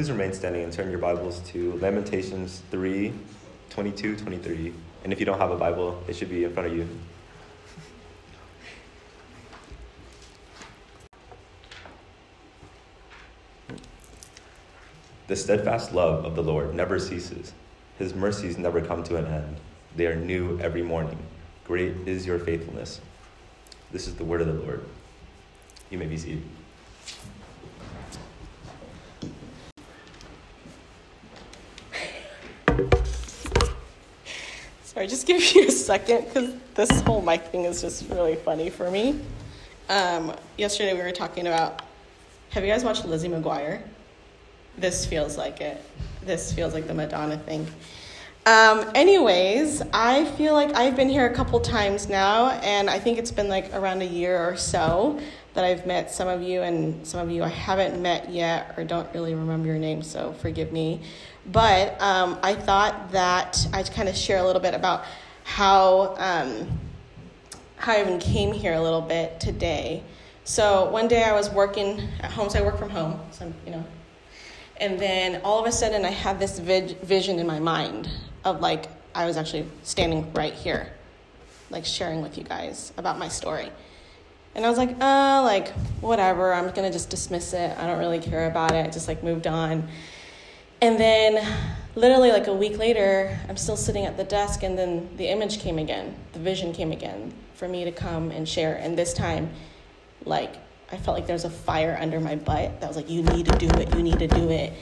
please remain standing and turn your Bibles to Lamentations 3 22, 23. And if you don't have a Bible, it should be in front of you. The steadfast love of the Lord never ceases. His mercies never come to an end. They are new every morning. Great is your faithfulness. This is the word of the Lord. You may be seated. Sorry, just give you a second because this whole mic thing is just really funny for me. Um, yesterday we were talking about. Have you guys watched Lizzie McGuire? This feels like it. This feels like the Madonna thing. Um, anyways, I feel like I've been here a couple times now, and I think it's been like around a year or so that I've met some of you, and some of you I haven't met yet or don't really remember your name, so forgive me. But um, I thought that I'd kind of share a little bit about how um, how I even came here a little bit today. So one day I was working at home, so I work from home, so I'm, you know, and then all of a sudden I had this vision in my mind of like I was actually standing right here, like sharing with you guys about my story. And I was like, uh, like, whatever, I'm gonna just dismiss it. I don't really care about it. I just like moved on. And then literally like a week later, I'm still sitting at the desk and then the image came again, the vision came again for me to come and share. And this time, like, I felt like there was a fire under my butt that was like, you need to do it, you need to do it.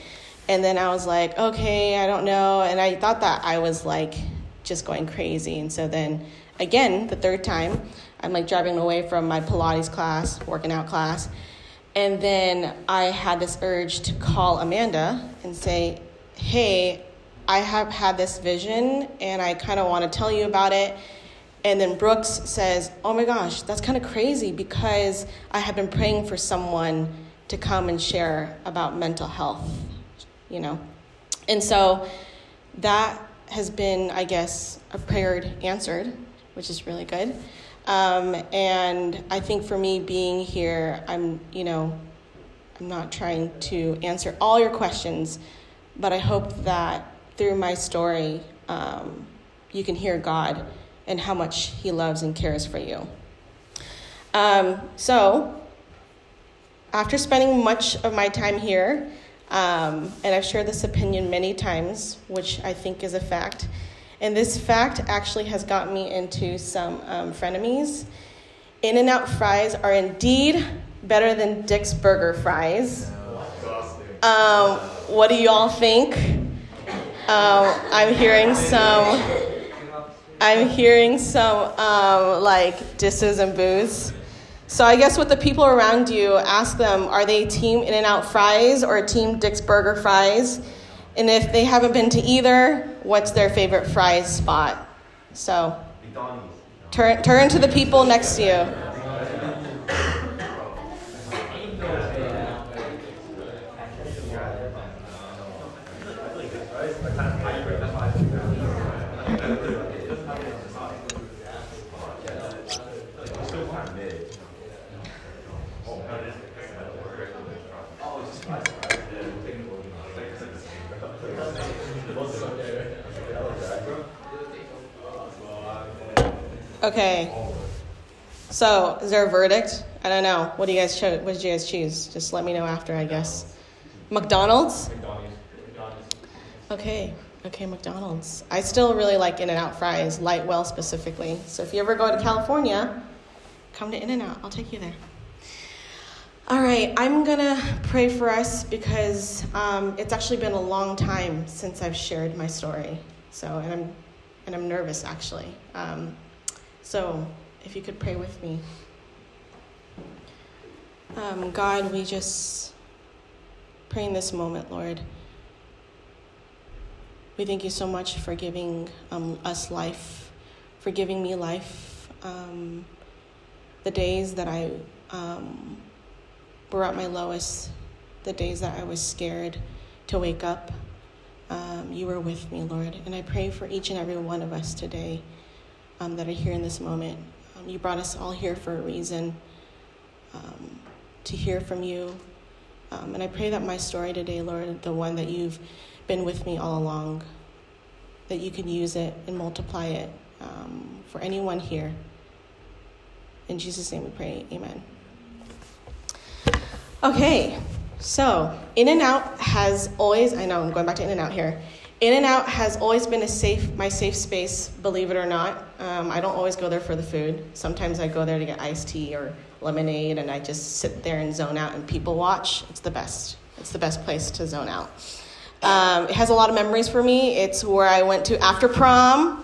And then I was like, okay, I don't know. And I thought that I was like just going crazy. And so then again, the third time, I'm like driving away from my Pilates class, working out class. And then I had this urge to call Amanda and say, hey, I have had this vision and I kind of want to tell you about it. And then Brooks says, oh my gosh, that's kind of crazy because I have been praying for someone to come and share about mental health, you know? And so that has been, I guess, a prayer answered, which is really good. Um, and I think for me being here, I'm, you know, I'm not trying to answer all your questions, but I hope that through my story, um, you can hear God and how much He loves and cares for you. Um, so, after spending much of my time here, um, and I've shared this opinion many times, which I think is a fact, and this fact actually has got me into some um, frenemies. In N Out fries are indeed better than Dick's Burger fries. Um, what do y'all think? Um, I'm hearing some. I'm hearing some um, like disses and boos. So I guess with the people around you, ask them: Are they team In and Out fries or team Dick's Burger fries? And if they haven't been to either, what's their favorite fries spot? So turn, turn to the people next to you. Okay. So, is there a verdict? I don't know. What do you guys choose? What did you guys choose? Just let me know after, I guess. McDonald's. McDonald's. Okay. Okay, McDonald's. I still really like In and Out fries, Lightwell specifically. So if you ever go to California, come to In and Out. I'll take you there. All right, I'm gonna pray for us because um, it's actually been a long time since I've shared my story. So, and I'm and I'm nervous actually. Um, so, if you could pray with me. Um, God, we just pray in this moment, Lord. We thank you so much for giving um, us life, for giving me life. Um, the days that I um, were at my lowest, the days that I was scared to wake up, um, you were with me, Lord. And I pray for each and every one of us today um, that are here in this moment. Um, you brought us all here for a reason um, to hear from you Um, and I pray that my story today, Lord, the one that you've been with me all along, that you can use it and multiply it um, for anyone here. In Jesus' name we pray, amen. Okay, so In and Out has always, I know I'm going back to In and Out here. In and Out has always been a safe, my safe space, believe it or not. Um, I don't always go there for the food. Sometimes I go there to get iced tea or lemonade, and I just sit there and zone out and people watch. It's the best. It's the best place to zone out. Um, it has a lot of memories for me. It's where I went to after prom,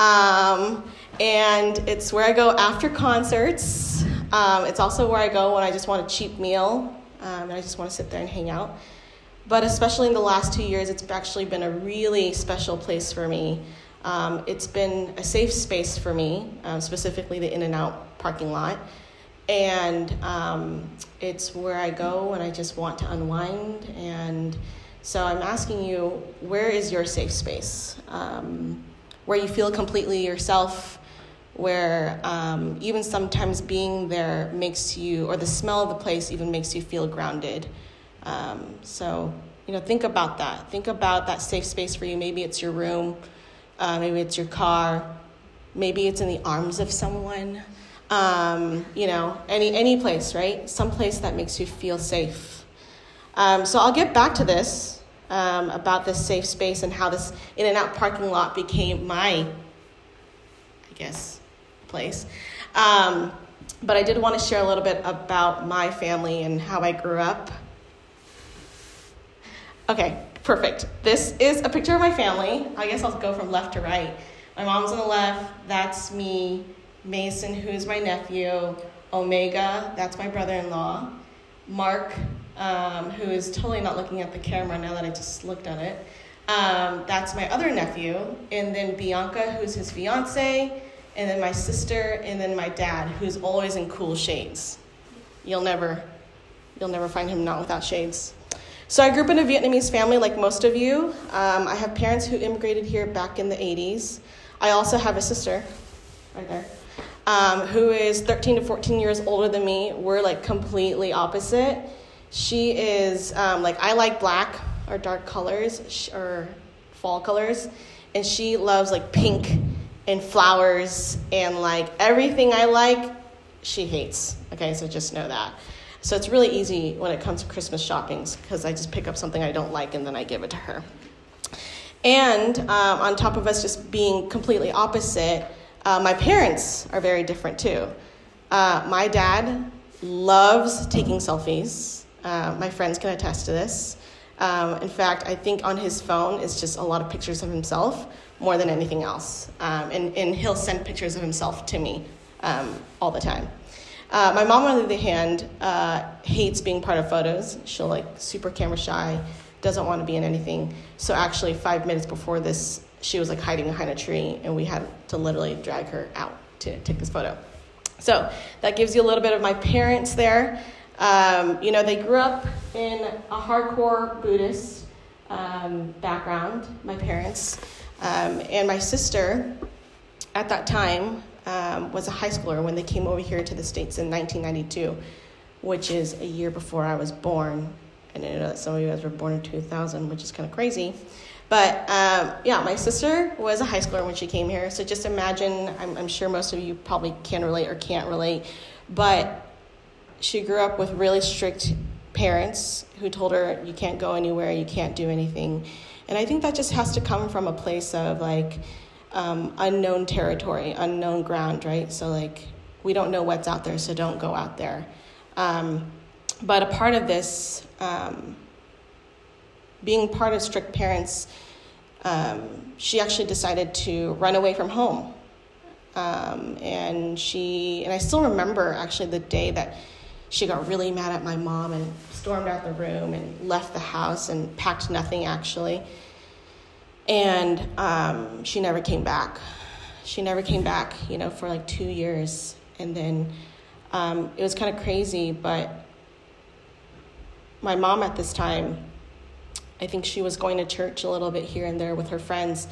um, and it's where I go after concerts. Um, it's also where I go when I just want a cheap meal um, and I just want to sit there and hang out. But especially in the last two years, it's actually been a really special place for me. Um, it's been a safe space for me, um, specifically the In and Out parking lot. And um, it's where I go when I just want to unwind. And so I'm asking you, where is your safe space? Um, where you feel completely yourself, where um, even sometimes being there makes you, or the smell of the place even makes you feel grounded. Um, so, you know, think about that. Think about that safe space for you. Maybe it's your room, uh, maybe it's your car, maybe it's in the arms of someone. Um, you know, any any place, right? Some place that makes you feel safe. Um, so I'll get back to this um, about this safe space and how this in and out parking lot became my, I guess, place. Um, but I did want to share a little bit about my family and how I grew up. Okay, perfect. This is a picture of my family. I guess I'll go from left to right. My mom's on the left, that's me. Mason, who's my nephew. Omega, that's my brother in law. Mark, um, who is totally not looking at the camera now that I just looked at it. Um, that's my other nephew. And then Bianca, who's his fiance. And then my sister, and then my dad, who's always in cool shades. You'll never, you'll never find him not without shades. So I grew up in a Vietnamese family, like most of you. Um, I have parents who immigrated here back in the 80s. I also have a sister, right there, um, who is 13 to 14 years older than me. We're like completely opposite. She is um, like, I like black or dark colors or fall colors, and she loves like pink and flowers and like everything I like, she hates. Okay, so just know that. So it's really easy when it comes to Christmas shoppings because I just pick up something I don't like and then I give it to her. And um, on top of us just being completely opposite, uh, my parents are very different too. Uh, my dad loves taking selfies. Uh, my friends can attest to this. Um, in fact, I think on his phone is just a lot of pictures of himself more than anything else. Um, and, and he'll send pictures of himself to me um, all the time. Uh, my mom, on the other hand, uh, hates being part of photos. She'll like super camera shy, doesn't want to be in anything. So actually, five minutes before this, she was like hiding behind a tree, and we had to literally drag her out to take this photo. So that gives you a little bit of my parents there. Um, you know, they grew up in a hardcore Buddhist um, background. My parents um, and my sister, at that time, um, was a high schooler when they came over here to the States in 1992, which is a year before I was born. And I know that some of you guys were born in 2000, which is kind of crazy. But um, yeah, my sister was a high schooler when she came here. So just imagine, I'm, I'm sure most of you probably can relate or can't relate, but she grew up with really strict parents who told her, you can't go anywhere, you can't do anything. And I think that just has to come from a place of like, um, unknown territory, unknown ground, right? So, like, we don't know what's out there, so don't go out there. Um, but a part of this, um, being part of strict parents, um, she actually decided to run away from home. Um, and she, and I still remember actually the day that she got really mad at my mom and stormed out the room and left the house and packed nothing actually. And um, she never came back. She never came back, you know, for like two years. And then um, it was kind of crazy, but my mom at this time, I think she was going to church a little bit here and there with her friends.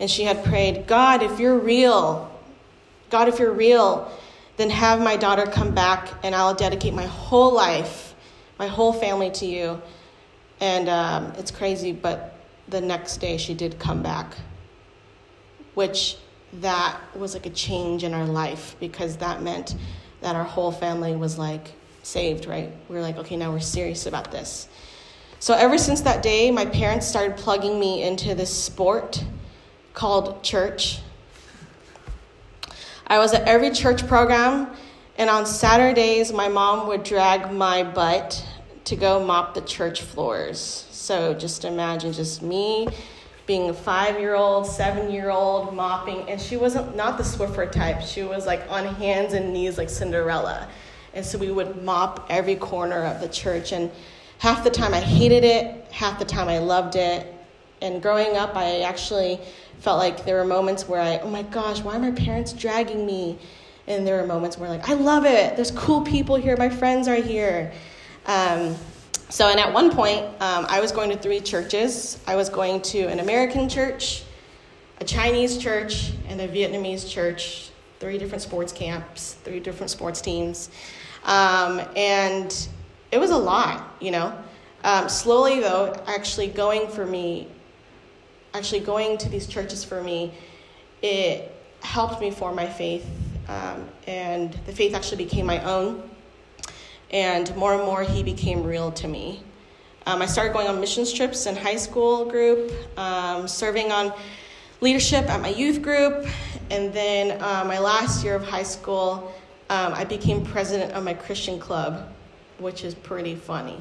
And she had prayed, God, if you're real, God, if you're real, then have my daughter come back and I'll dedicate my whole life my whole family to you. And um, it's crazy, but the next day she did come back, which that was like a change in our life because that meant that our whole family was like saved, right? We were like, okay, now we're serious about this. So ever since that day, my parents started plugging me into this sport called church. I was at every church program, and on Saturdays, my mom would drag my butt to go mop the church floors. So just imagine just me being a five year old, seven year old mopping, and she wasn't not the Swiffer type. She was like on hands and knees like Cinderella. And so we would mop every corner of the church. And half the time I hated it, half the time I loved it. And growing up, I actually felt like there were moments where I, oh my gosh, why are my parents dragging me? And there were moments where like, I love it. There's cool people here. My friends are here. Um, so, and at one point, um, I was going to three churches. I was going to an American church, a Chinese church, and a Vietnamese church. Three different sports camps, three different sports teams. Um, and it was a lot, you know. Um, slowly, though, actually going for me, actually going to these churches for me, it helped me form my faith. Um, and the faith actually became my own and more and more he became real to me. Um, I started going on missions trips in high school group, um, serving on leadership at my youth group, and then uh, my last year of high school, um, I became president of my Christian club, which is pretty funny.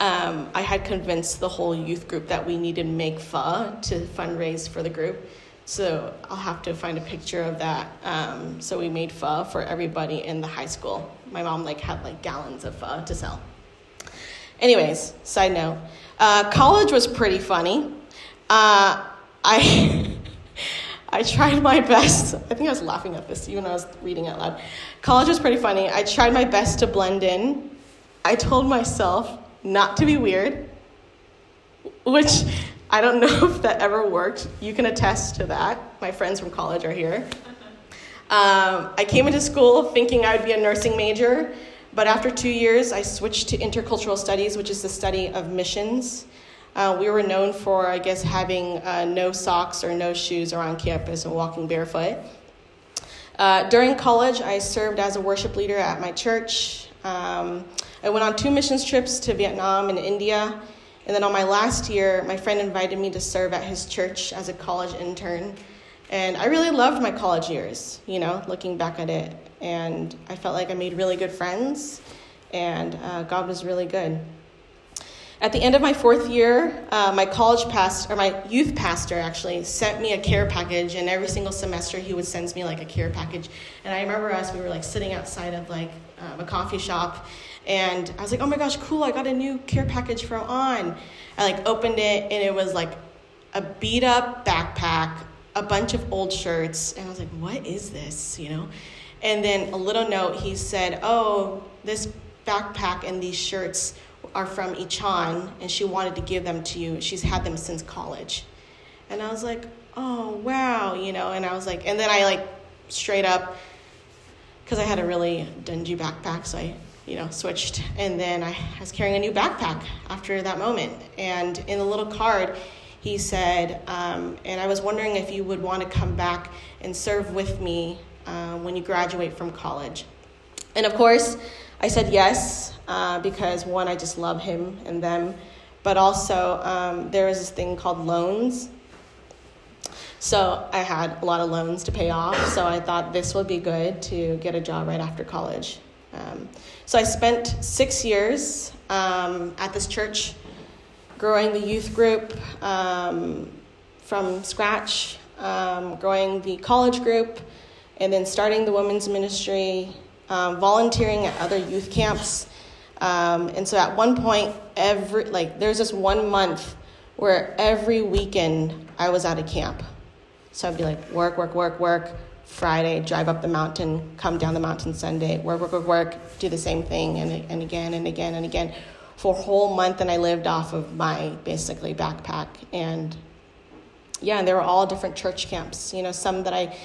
Um, I had convinced the whole youth group that we needed make pho to fundraise for the group. So I'll have to find a picture of that. Um, so we made pho for everybody in the high school. My mom like had like gallons of pho to sell. Anyways, side note, uh, college was pretty funny. Uh, I I tried my best. I think I was laughing at this even when I was reading out loud. College was pretty funny. I tried my best to blend in. I told myself not to be weird, which I don't know if that ever worked. You can attest to that. My friends from college are here. Um, I came into school thinking I would be a nursing major, but after two years, I switched to intercultural studies, which is the study of missions. Uh, we were known for, I guess, having uh, no socks or no shoes around campus and walking barefoot. Uh, during college, I served as a worship leader at my church. Um, I went on two missions trips to Vietnam and India. And then on my last year, my friend invited me to serve at his church as a college intern. And I really loved my college years, you know, looking back at it. And I felt like I made really good friends, and uh, God was really good. At the end of my fourth year, uh, my college pastor, or my youth pastor actually, sent me a care package, and every single semester he would send me like a care package. And I remember us, we were like sitting outside of like um, a coffee shop, and I was like, oh my gosh, cool, I got a new care package from On. I like opened it and it was like a beat up backpack, a bunch of old shirts, and I was like, what is this, you know? And then a little note, he said, oh, this backpack and these shirts are from Ichan, and she wanted to give them to you. She's had them since college. And I was like, oh, wow, you know, and I was like, and then I like straight up, because I had a really dingy backpack, so I you know, switched. And then I was carrying a new backpack after that moment. And in a little card, he said, um, and I was wondering if you would want to come back and serve with me uh, when you graduate from college. And of course, I said yes uh, because one, I just love him and them, but also um, there was this thing called loans. So I had a lot of loans to pay off, so I thought this would be good to get a job right after college. Um, so I spent six years um, at this church, growing the youth group um, from scratch, um, growing the college group, and then starting the women's ministry, um, volunteering at other youth camps. Um, and so at one point, every like there's this one month where every weekend I was at a camp. So I'd be like work, work, work, work Friday, drive up the mountain, come down the mountain Sunday, work, work, work, work, do the same thing and, and again and again and again for a whole month. And I lived off of my basically backpack. And yeah, and they were all different church camps, you know, some that I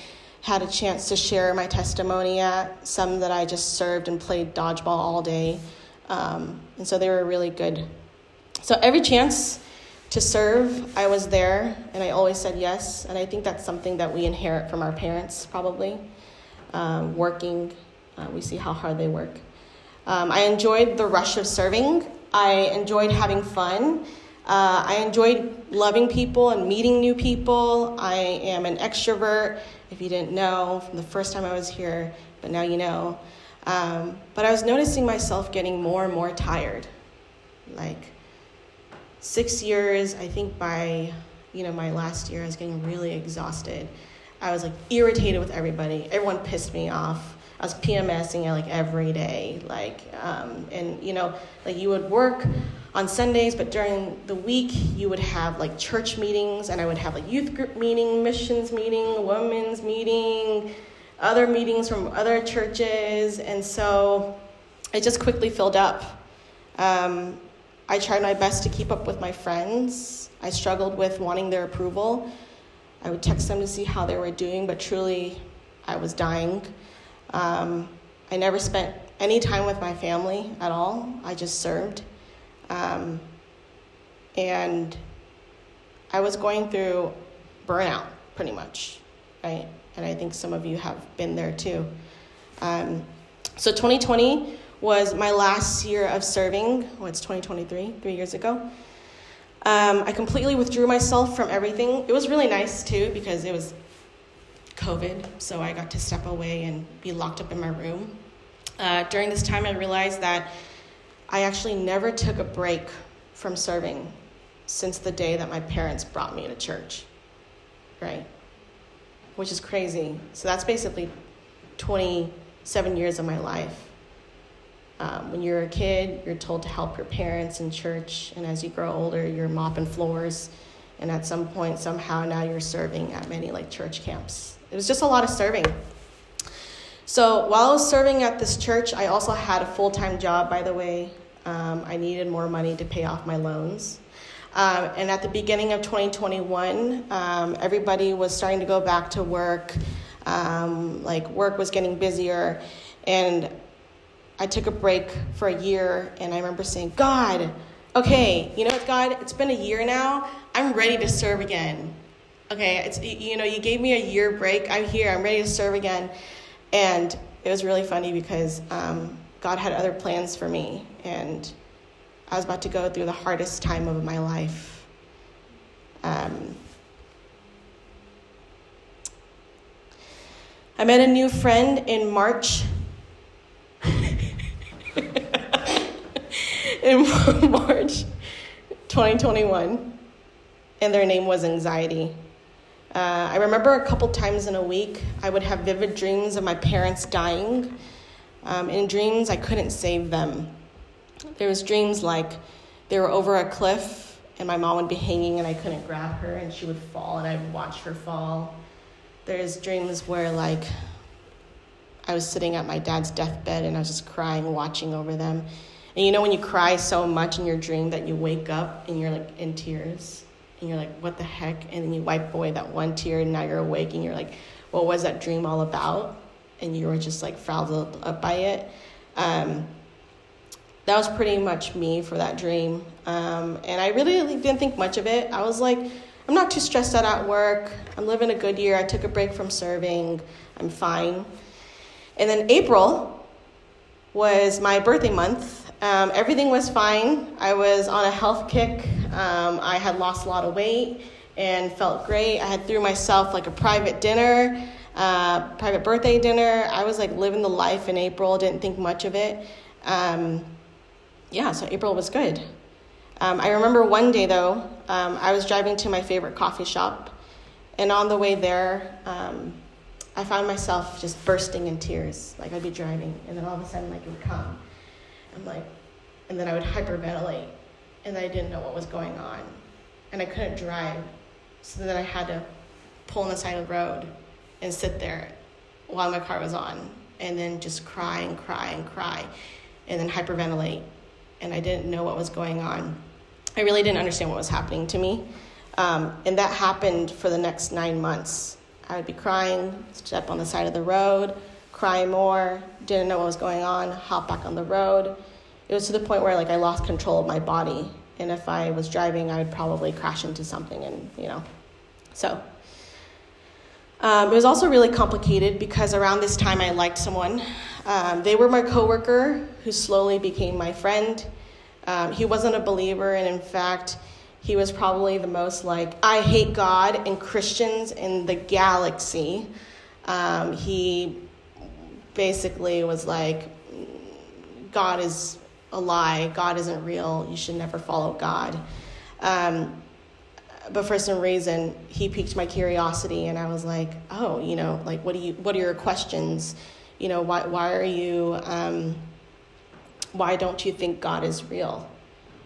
had a chance to share my testimony at, some that I just served and played dodgeball all day. Um, and so they were really good. So every chance to serve, I was there and I always said yes. And I think that's something that we inherit from our parents, probably. Um, working, uh, we see how hard they work. Um, I enjoyed the rush of serving, I enjoyed having fun. Uh, I enjoyed loving people and meeting new people. I am an extrovert, if you didn't know from the first time I was here, but now you know. Um, but I was noticing myself getting more and more tired. Like six years, I think by you know my last year, I was getting really exhausted. I was like irritated with everybody. Everyone pissed me off. I was PMSing like every day, like, um, and you know, like you would work on Sundays, but during the week you would have like church meetings, and I would have like youth group meeting, missions meeting, women's meeting, other meetings from other churches, and so it just quickly filled up. Um, I tried my best to keep up with my friends. I struggled with wanting their approval. I would text them to see how they were doing, but truly, I was dying. Um, I never spent any time with my family at all. I just served. Um, and I was going through burnout pretty much, right? And I think some of you have been there too. Um, so 2020 was my last year of serving. What's 2023? Three years ago. Um, I completely withdrew myself from everything. It was really nice too because it was COVID, so I got to step away and be locked up in my room. Uh, during this time, I realized that I actually never took a break from serving since the day that my parents brought me to church, right? Which is crazy. So that's basically 27 years of my life. Um, when you're a kid, you're told to help your parents in church, and as you grow older, you're mopping floors, and at some point, somehow, now you're serving at many like church camps. It was just a lot of serving. So while I was serving at this church, I also had a full time job, by the way. Um, I needed more money to pay off my loans. Um, and at the beginning of 2021, um, everybody was starting to go back to work. Um, like, work was getting busier. And I took a break for a year, and I remember saying, God, okay, you know what, God, it's been a year now. I'm ready to serve again okay, it's you know, you gave me a year break. I'm here. I'm ready to serve again, and it was really funny because um, God had other plans for me, and I was about to go through the hardest time of my life. Um, I met a new friend in March. in March 2021, and their name was Anxiety. Uh, I remember a couple times in a week, I would have vivid dreams of my parents dying. Um, in dreams, I couldn't save them. There was dreams like they were over a cliff and my mom would be hanging and I couldn't grab her and she would fall and I'd watch her fall. There's dreams where like I was sitting at my dad's deathbed and I was just crying, watching over them. And you know when you cry so much in your dream that you wake up and you're like in tears? and you're like, what the heck? And then you wipe away that one tear, and now you're awake, and you're like, what was that dream all about? And you were just like frazzled up by it. Um, that was pretty much me for that dream. Um, and I really didn't think much of it. I was like, I'm not too stressed out at work. I'm living a good year. I took a break from serving. I'm fine. And then April was my birthday month, um, everything was fine. I was on a health kick. Um, I had lost a lot of weight and felt great. I had threw myself like a private dinner, uh, private birthday dinner. I was like living the life in April. Didn't think much of it. Um, yeah, so April was good. Um, I remember one day though, um, I was driving to my favorite coffee shop, and on the way there, um, I found myself just bursting in tears. Like I'd be driving, and then all of a sudden, like it would come I'm like, and then I would hyperventilate, and I didn't know what was going on, and I couldn't drive, so then I had to pull on the side of the road and sit there while my car was on, and then just cry and cry and cry, and then hyperventilate, and I didn't know what was going on. I really didn't understand what was happening to me, um, and that happened for the next nine months. I would be crying, step on the side of the road, cry more, didn't know what was going on, hop back on the road, it was to the point where like I lost control of my body. And if I was driving, I would probably crash into something, and you know, so. Um, it was also really complicated because around this time I liked someone. Um, they were my coworker who slowly became my friend. Um, he wasn't a believer, and in fact, he was probably the most like I hate God and Christians in the galaxy. Um, he basically was like, God is a lie. God isn't real. You should never follow God. Um, but for some reason, he piqued my curiosity, and I was like, oh, you know, like what do you? What are your questions? You know, why why are you? Um, why don't you think God is real?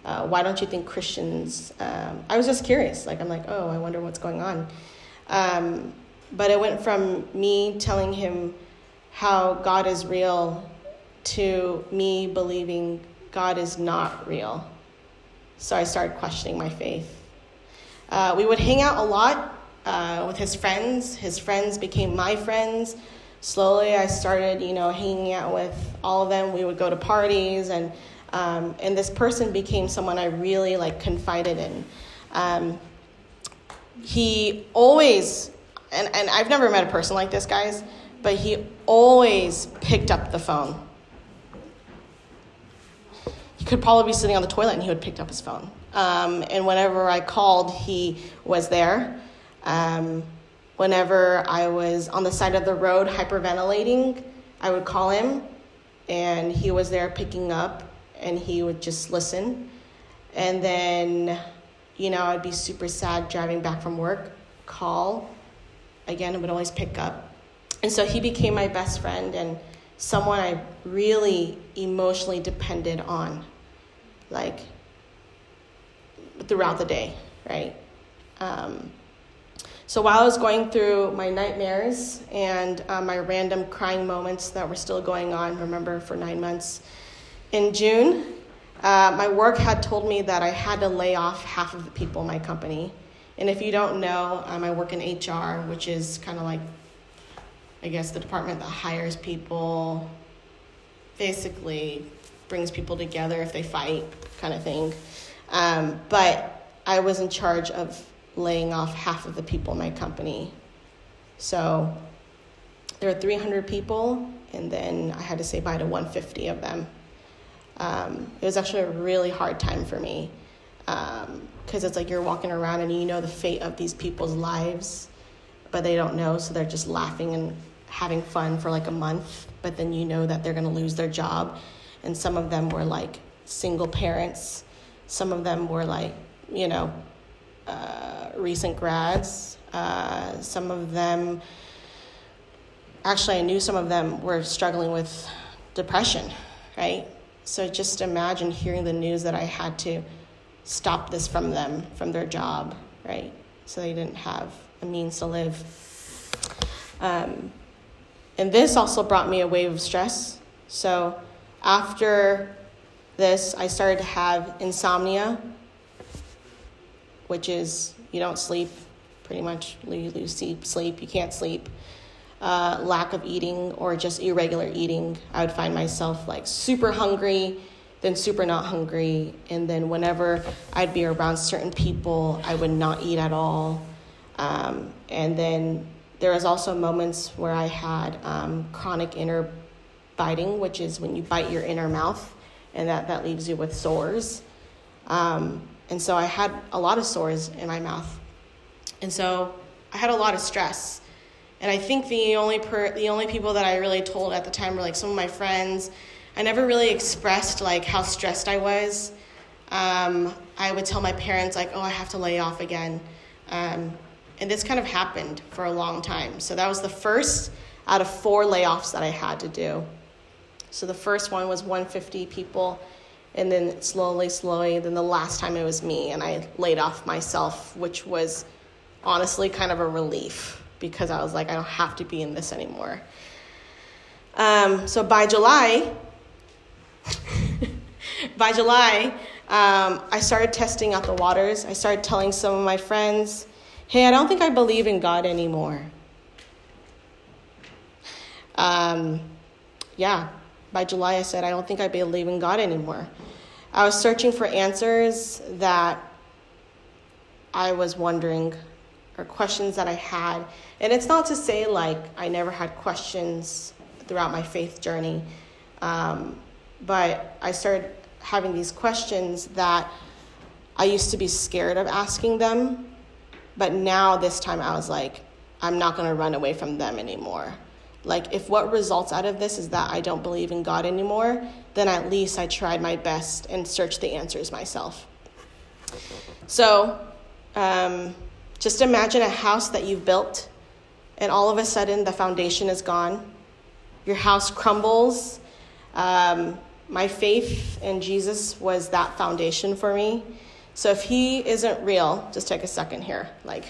Uh, why don't you think Christians? Um, I was just curious. Like, I'm like, oh, I wonder what's going on. Um, but it went from me telling him how God is real to me believing God is not real. So I started questioning my faith. Uh, we would hang out a lot uh, with his friends. His friends became my friends. Slowly, I started, you know, hanging out with all of them. We would go to parties, and um, and this person became someone I really like confided in. Um, he always, and, and I've never met a person like this, guys, but he always picked up the phone he could probably be sitting on the toilet and he would pick up his phone. Um, and whenever I called, he was there. Um, whenever I was on the side of the road hyperventilating, I would call him and he was there picking up and he would just listen. And then, you know, I'd be super sad driving back from work, call. Again, it would always pick up. And so he became my best friend and someone I really emotionally depended on like throughout the day, right? Um, so while I was going through my nightmares and uh, my random crying moments that were still going on, remember, for nine months, in June, uh, my work had told me that I had to lay off half of the people in my company. And if you don't know, um, I work in HR, which is kind of like, I guess, the department that hires people, basically brings people together if they fight, kind of thing. Um, but I was in charge of laying off half of the people in my company. So there are 300 people, and then I had to say bye to 150 of them. Um, it was actually a really hard time for me because um, it's like you're walking around and you know the fate of these people's lives, but they don't know, so they're just laughing and having fun for like a month, but then you know that they're going to lose their job and some of them were like single parents. Some of them were like, you know, uh, recent grads. Uh, some of them, actually, I knew some of them were struggling with depression, right? So just imagine hearing the news that I had to stop this from them, from their job, right? So they didn't have a means to live. Um, and this also brought me a wave of stress. So after this, I started to have insomnia, which is you don't sleep, pretty much you lose sleep, you can't sleep. Uh, lack of eating or just irregular eating. I would find myself like super hungry, then super not hungry, and then whenever I'd be around certain people, I would not eat at all. Um, and then there was also moments where I had um, chronic inner biting, which is when you bite your inner mouth, and that, that leaves you with sores. Um, and so I had a lot of sores in my mouth. And so I had a lot of stress. And I think the only per, the only people that I really told at the time were like some of my friends. I never really expressed like how stressed I was. Um, I would tell my parents like, "Oh, I have to lay off again," um, and this kind of happened for a long time. So that was the first out of four layoffs that I had to do. So the first one was 150 people, and then slowly, slowly, then the last time it was me, and I laid off myself, which was honestly kind of a relief because I was like, I don't have to be in this anymore. Um, so by July, by July, um, I started testing out the waters. I started telling some of my friends, hey, I don't think I believe in God anymore. Um, yeah, by July, I said, I don't think I believe in God anymore. I was searching for answers that I was wondering or questions that I had. And it's not to say like I never had questions throughout my faith journey, um, but I started having these questions that I used to be scared of asking them. But now, this time, I was like, I'm not going to run away from them anymore. Like, if what results out of this is that I don't believe in God anymore, then at least I tried my best and searched the answers myself. So, um, just imagine a house that you've built, and all of a sudden the foundation is gone. Your house crumbles. Um, my faith in Jesus was that foundation for me. So, if He isn't real, just take a second here. Like,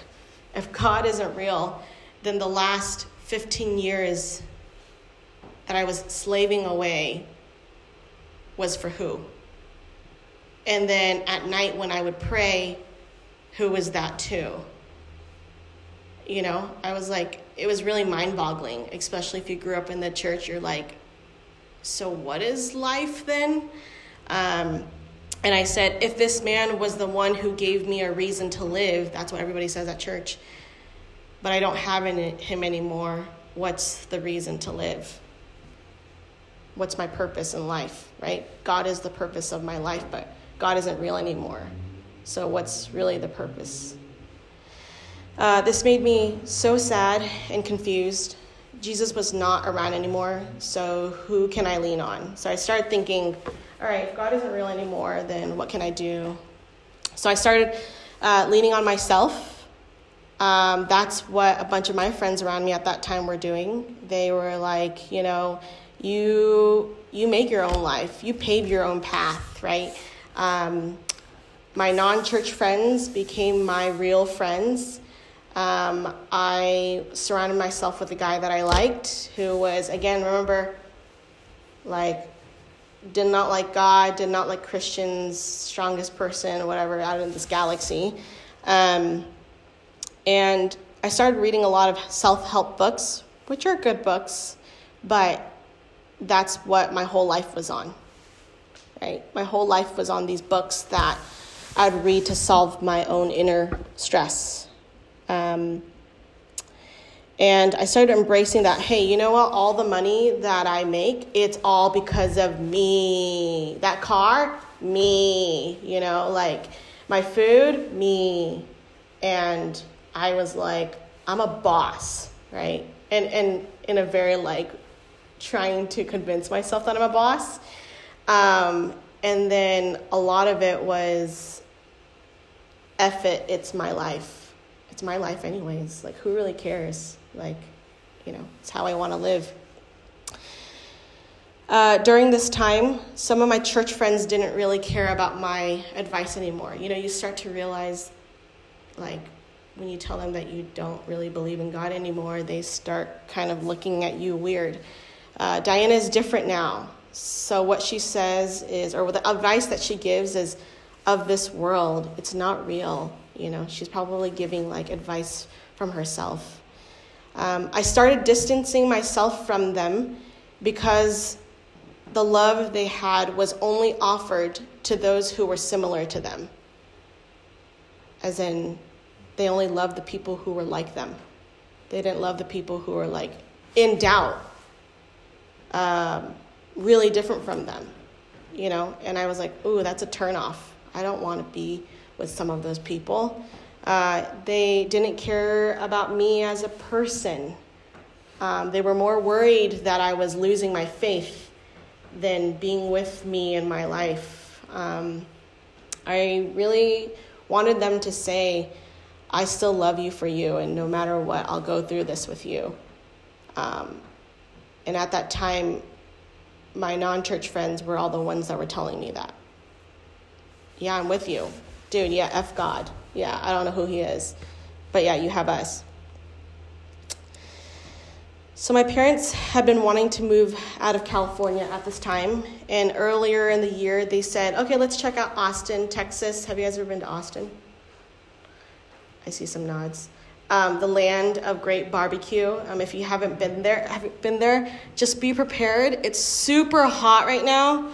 if God isn't real, then the last 15 years that I was slaving away was for who? And then at night when I would pray, who was that too? You know, I was like, it was really mind boggling, especially if you grew up in the church. You're like, so what is life then? Um, and I said, if this man was the one who gave me a reason to live, that's what everybody says at church but I don't have him anymore, what's the reason to live? What's my purpose in life, right? God is the purpose of my life, but God isn't real anymore. So, what's really the purpose? Uh, this made me so sad and confused. Jesus was not around anymore, so who can I lean on? So I started thinking, all right, if God isn't real anymore, then what can I do? So I started uh, leaning on myself um, that's what a bunch of my friends around me at that time were doing. They were like, you know, you you make your own life, you pave your own path, right? Um, my non-church friends became my real friends. Um, I surrounded myself with a guy that I liked, who was again, remember, like did not like God, did not like Christians, strongest person, whatever, out in this galaxy. Um, and I started reading a lot of self help books, which are good books, but that's what my whole life was on. Right? My whole life was on these books that I'd read to solve my own inner stress. Um, and I started embracing that hey, you know what? All the money that I make, it's all because of me. That car, me. You know, like my food, me. And I was like, I'm a boss, right? And and in a very like trying to convince myself that I'm a boss. Um, and then a lot of it was F it, it's my life. It's my life anyways. Like who really cares? Like, you know, it's how I want to live. Uh, during this time, some of my church friends didn't really care about my advice anymore. You know, you start to realize, like, when you tell them that you don't really believe in God anymore, they start kind of looking at you weird. Uh, Diana is different now. So, what she says is, or the advice that she gives is of this world. It's not real. You know, she's probably giving like advice from herself. Um, I started distancing myself from them because the love they had was only offered to those who were similar to them. As in, they only loved the people who were like them. They didn't love the people who were like in doubt, um, really different from them, you know. And I was like, ooh, that's a turnoff. I don't want to be with some of those people. Uh, they didn't care about me as a person. Um, they were more worried that I was losing my faith than being with me in my life. Um, I really wanted them to say, I still love you for you, and no matter what, I'll go through this with you. Um, and at that time, my non church friends were all the ones that were telling me that. Yeah, I'm with you. Dude, yeah, F God. Yeah, I don't know who he is. But yeah, you have us. So, my parents had been wanting to move out of California at this time. And earlier in the year, they said, okay, let's check out Austin, Texas. Have you guys ever been to Austin? I see some nods. um, the land of great barbecue. Um, if you haven't been there, haven't been there, just be prepared. It's super hot right now,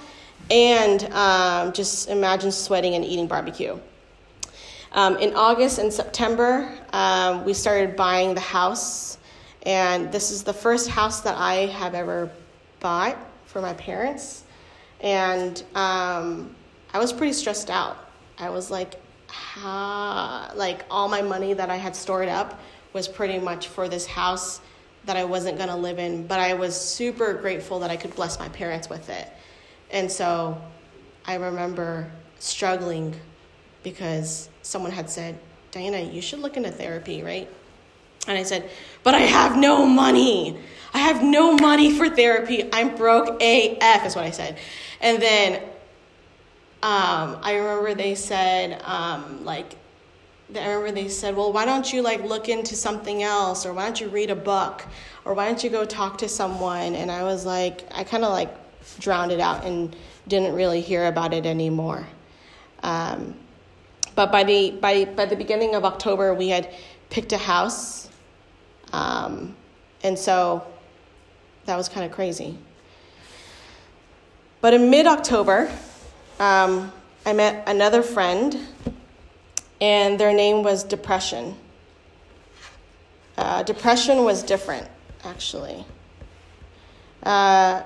and um, just imagine sweating and eating barbecue. Um, in August and September, um, we started buying the house, and this is the first house that I have ever bought for my parents, and um, I was pretty stressed out. I was like, how, like all my money that I had stored up was pretty much for this house that I wasn't going to live in, but I was super grateful that I could bless my parents with it. And so I remember struggling because someone had said, Diana, you should look into therapy, right? And I said, but I have no money. I have no money for therapy. I'm broke AF, is what I said. And then um, I remember they said, um, like, I remember they said, well, why don't you like look into something else, or why don't you read a book, or why don't you go talk to someone? And I was like, I kind of like drowned it out and didn't really hear about it anymore. Um, but by the by by the beginning of October, we had picked a house, um, and so that was kind of crazy. But in mid October, um, I met another friend, and their name was Depression. Uh, depression was different, actually. Uh,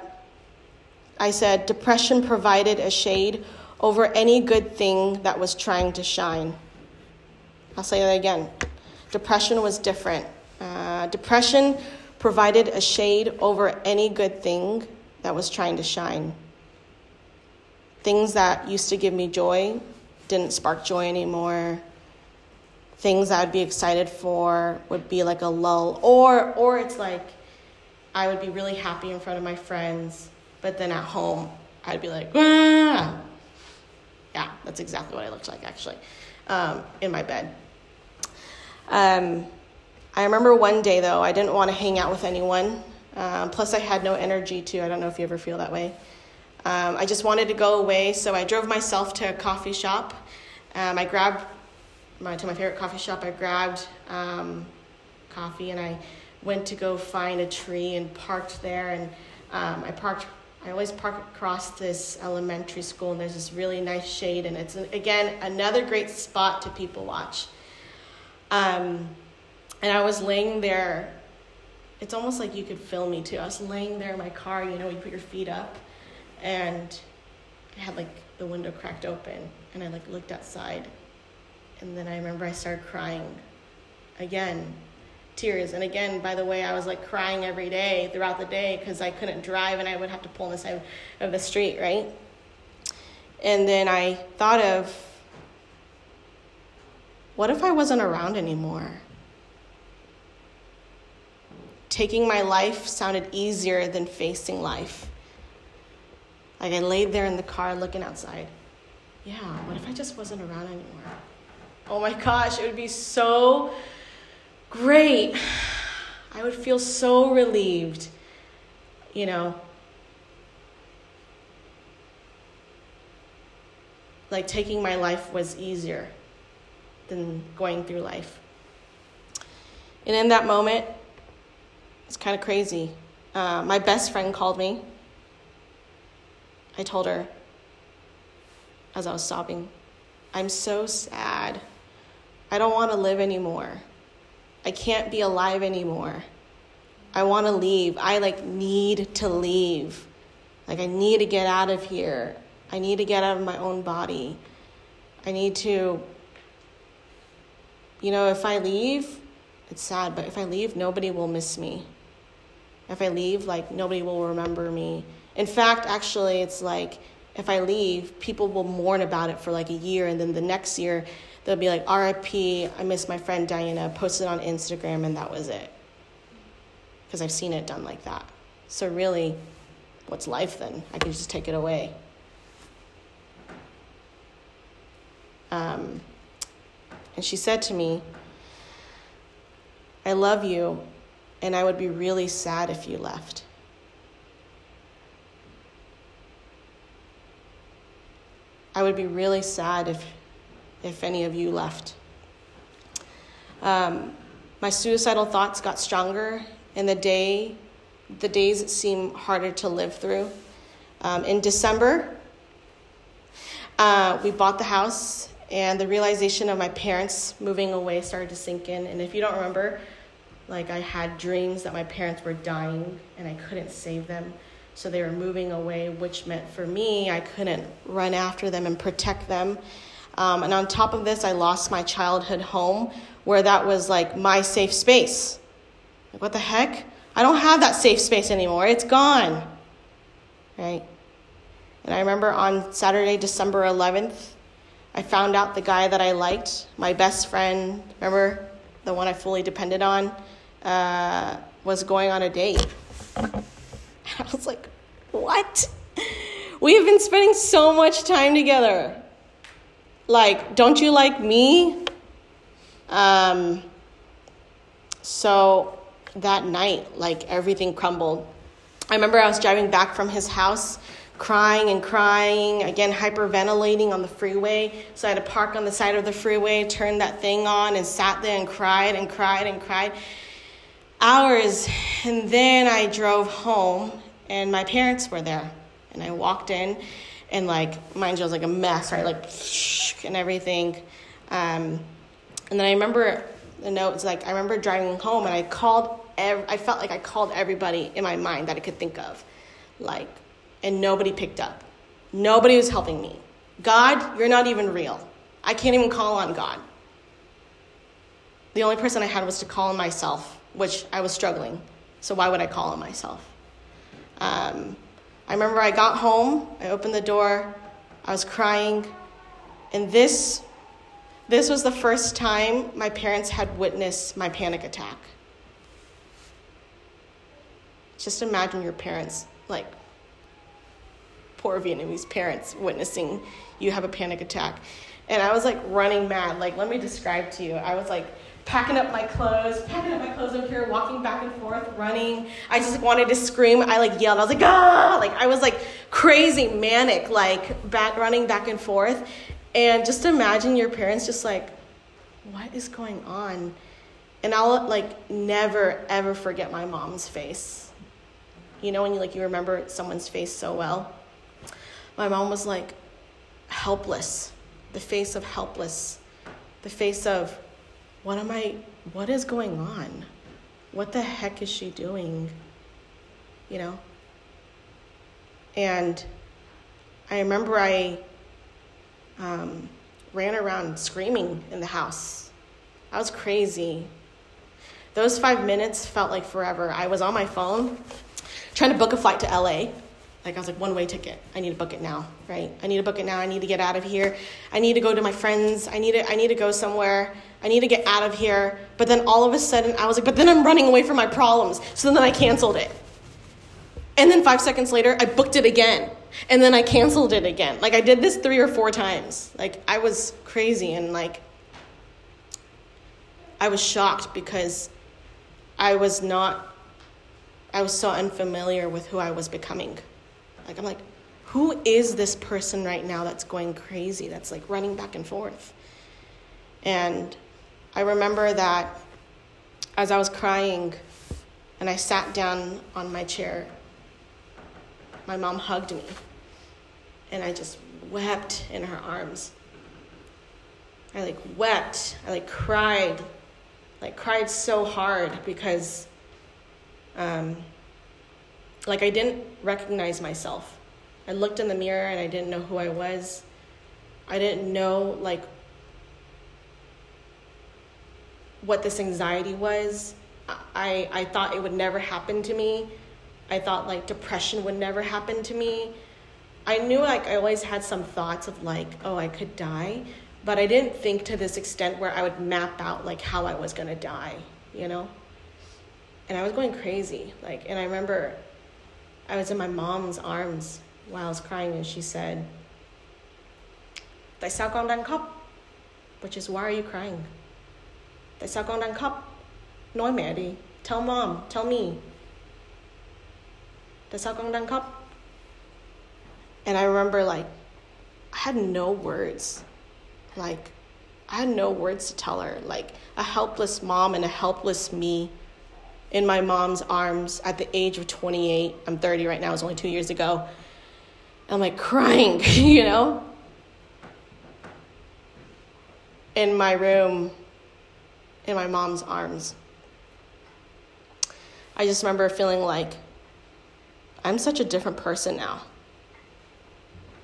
I said, Depression provided a shade over any good thing that was trying to shine. I'll say that again. Depression was different. Uh, depression provided a shade over any good thing that was trying to shine. Things that used to give me joy didn't spark joy anymore. Things I'd be excited for would be like a lull, or or it's like I would be really happy in front of my friends, but then at home I'd be like, ah. yeah, that's exactly what I looked like actually, um, in my bed. Um, I remember one day though, I didn't want to hang out with anyone. Um, plus, I had no energy to. I don't know if you ever feel that way. Um, I just wanted to go away, so I drove myself to a coffee shop. Um, I grabbed my to my favorite coffee shop. I grabbed um, coffee and I went to go find a tree and parked there. And I parked. I always park across this elementary school, and there's this really nice shade, and it's again another great spot to people watch. Um, and I was laying there. It's almost like you could feel me too. I was laying there in my car. You know, you put your feet up and I had like the window cracked open and I like looked outside and then I remember I started crying again tears and again by the way I was like crying every day throughout the day because I couldn't drive and I would have to pull on the side of the street right and then I thought of what if I wasn't around anymore taking my life sounded easier than facing life like I laid there in the car looking outside. Yeah, what if I just wasn't around anymore? Oh my gosh, it would be so great. I would feel so relieved, you know. Like taking my life was easier than going through life. And in that moment, it's kind of crazy. Uh, my best friend called me I told her as I was sobbing, I'm so sad. I don't want to live anymore. I can't be alive anymore. I want to leave. I like need to leave. Like I need to get out of here. I need to get out of my own body. I need to you know, if I leave, it's sad, but if I leave, nobody will miss me. If I leave, like nobody will remember me. In fact, actually, it's like if I leave, people will mourn about it for like a year, and then the next year they'll be like, RIP, I miss my friend Diana, posted on Instagram, and that was it. Because I've seen it done like that. So, really, what's life then? I can just take it away. Um, and she said to me, I love you, and I would be really sad if you left. I would be really sad if, if any of you left. Um, My suicidal thoughts got stronger, and the day, the days seem harder to live through. Um, in December, uh, we bought the house, and the realization of my parents moving away started to sink in. And if you don't remember, like I had dreams that my parents were dying and I couldn't save them. So they were moving away, which meant for me, I couldn't run after them and protect them. Um, and on top of this, I lost my childhood home where that was like my safe space. Like, what the heck? I don't have that safe space anymore. It's gone. Right? And I remember on Saturday, December 11th, I found out the guy that I liked, my best friend, remember the one I fully depended on, uh, was going on a date. And I was like, what? We have been spending so much time together. Like, don't you like me? Um, so that night, like everything crumbled. I remember I was driving back from his house, crying and crying, again, hyperventilating on the freeway. So I had to park on the side of the freeway, turn that thing on, and sat there and cried and cried and cried. Hours. And then I drove home, and my parents were there. And I walked in, and like, mind you, I was like a mess, right? Like, and everything. Um, and then I remember the notes, like, I remember driving home, and I called ev- I felt like I called everybody in my mind that I could think of. Like, and nobody picked up. Nobody was helping me. God, you're not even real. I can't even call on God. The only person I had was to call on myself, which I was struggling. So why would I call on myself? Um, I remember I got home, I opened the door, I was crying, and this this was the first time my parents had witnessed my panic attack. Just imagine your parents, like poor Vietnamese parents, witnessing you have a panic attack. And I was like running mad. Like, let me describe to you. I was like packing up my clothes, packing up my clothes up here, walking back and forth, running. I just wanted to scream. I like yelled. I was like, ah! Like, I was like crazy, manic, like back, running back and forth. And just imagine your parents just like, what is going on? And I'll like never, ever forget my mom's face you know, when you like you remember someone's face so well. My mom was like helpless, the face of helpless, the face of what am I what is going on? What the heck is she doing? You know? And I remember I um, ran around screaming in the house. I was crazy. Those five minutes felt like forever. I was on my phone trying to book a flight to LA. Like I was like, one way ticket. I need to book it now, right? I need to book it now. I need to get out of here. I need to go to my friends. I need to I need to go somewhere. I need to get out of here. But then all of a sudden I was like, but then I'm running away from my problems. So then I canceled it. And then five seconds later, I booked it again. And then I canceled it again. Like I did this three or four times. Like I was crazy and like I was shocked because I was not I was so unfamiliar with who I was becoming. Like, I'm like, who is this person right now that's going crazy, that's like running back and forth? And I remember that as I was crying and I sat down on my chair, my mom hugged me and I just wept in her arms. I like wept, I like cried, like cried so hard because um, like I didn't recognize myself. I looked in the mirror and I didn't know who I was. I didn't know like what this anxiety was. I, I thought it would never happen to me. I thought like depression would never happen to me. I knew like I always had some thoughts of like, oh, I could die, but I didn't think to this extent where I would map out like how I was gonna die, you know? and I was going crazy. Like, and I remember I was in my mom's arms while I was crying, and she said, sao con đang khóc? Which is, why are you crying? Tại sao con đang khóc? Nói mẹ đi. Tell mom, tell me. Tại sao con đang khóc? And I remember, like, I had no words. Like, I had no words to tell her. Like a helpless mom and a helpless me in my mom's arms at the age of 28. I'm 30 right now, it was only two years ago. I'm like crying, you know? In my room, in my mom's arms. I just remember feeling like I'm such a different person now.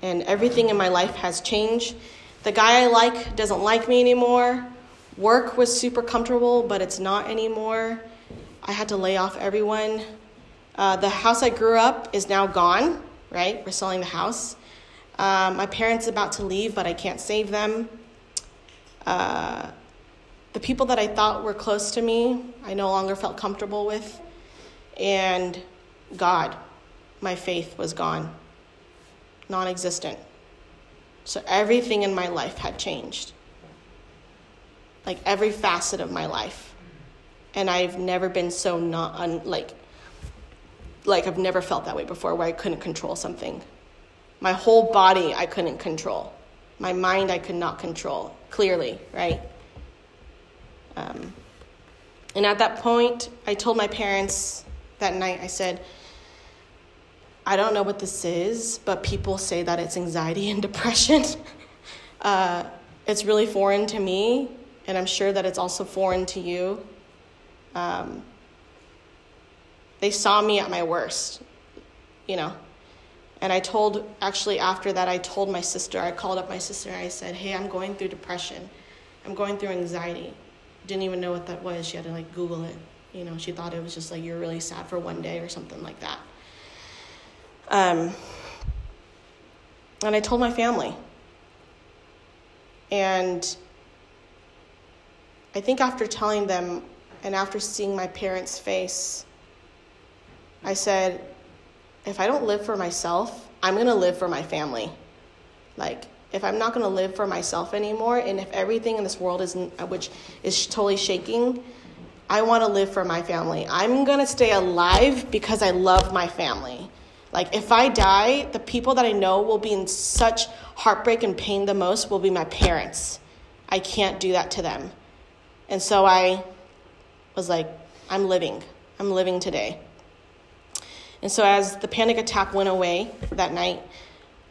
And everything in my life has changed. The guy I like doesn't like me anymore. Work was super comfortable, but it's not anymore. I had to lay off everyone. Uh, the house I grew up is now gone, right? We're selling the house. Um, my parents about to leave, but I can't save them. Uh, the people that I thought were close to me, I no longer felt comfortable with. And God, my faith was gone, non existent. So everything in my life had changed. Like every facet of my life. And I've never been so not, un, like, like I've never felt that way before where I couldn't control something. My whole body I couldn't control. My mind I could not control clearly, right? Um, and at that point, I told my parents that night, I said, I don't know what this is, but people say that it's anxiety and depression. uh, it's really foreign to me, and I'm sure that it's also foreign to you. Um, they saw me at my worst, you know. And I told, actually, after that, I told my sister, I called up my sister and I said, Hey, I'm going through depression. I'm going through anxiety. Didn't even know what that was. She had to like Google it. You know, she thought it was just like you're really sad for one day or something like that. Um, and I told my family. And I think after telling them and after seeing my parents' face, I said, if I don't live for myself, I'm going to live for my family. Like, if I'm not going to live for myself anymore, and if everything in this world is, which is totally shaking, I want to live for my family. I'm going to stay alive because I love my family. Like, if I die, the people that I know will be in such heartbreak and pain the most will be my parents. I can't do that to them. And so I was like, I'm living. I'm living today. And so as the panic attack went away that night,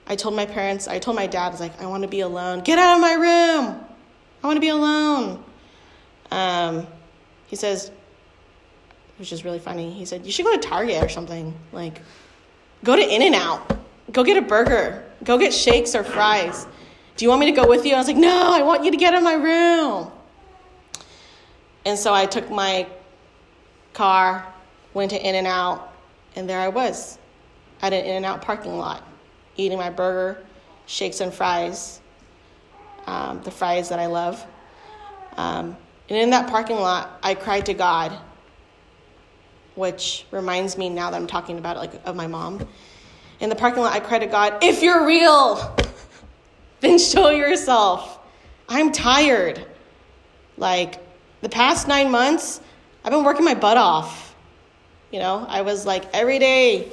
I told my parents, I told my dad, I was like, I want to be alone. Get out of my room. I want to be alone. Um, he says, which is really funny, he said, You should go to Target or something. Like, go to In N Out. Go get a burger. Go get shakes or fries. Do you want me to go with you? I was like, No, I want you to get in my room. And so I took my car, went to In N Out, and there I was at an In N Out parking lot, eating my burger, shakes and fries, um, the fries that I love. Um, and in that parking lot, I cried to God, which reminds me now that I'm talking about it, like of my mom. In the parking lot, I cried to God, if you're real, then show yourself. I'm tired. Like the past nine months, I've been working my butt off. You know, I was like every day,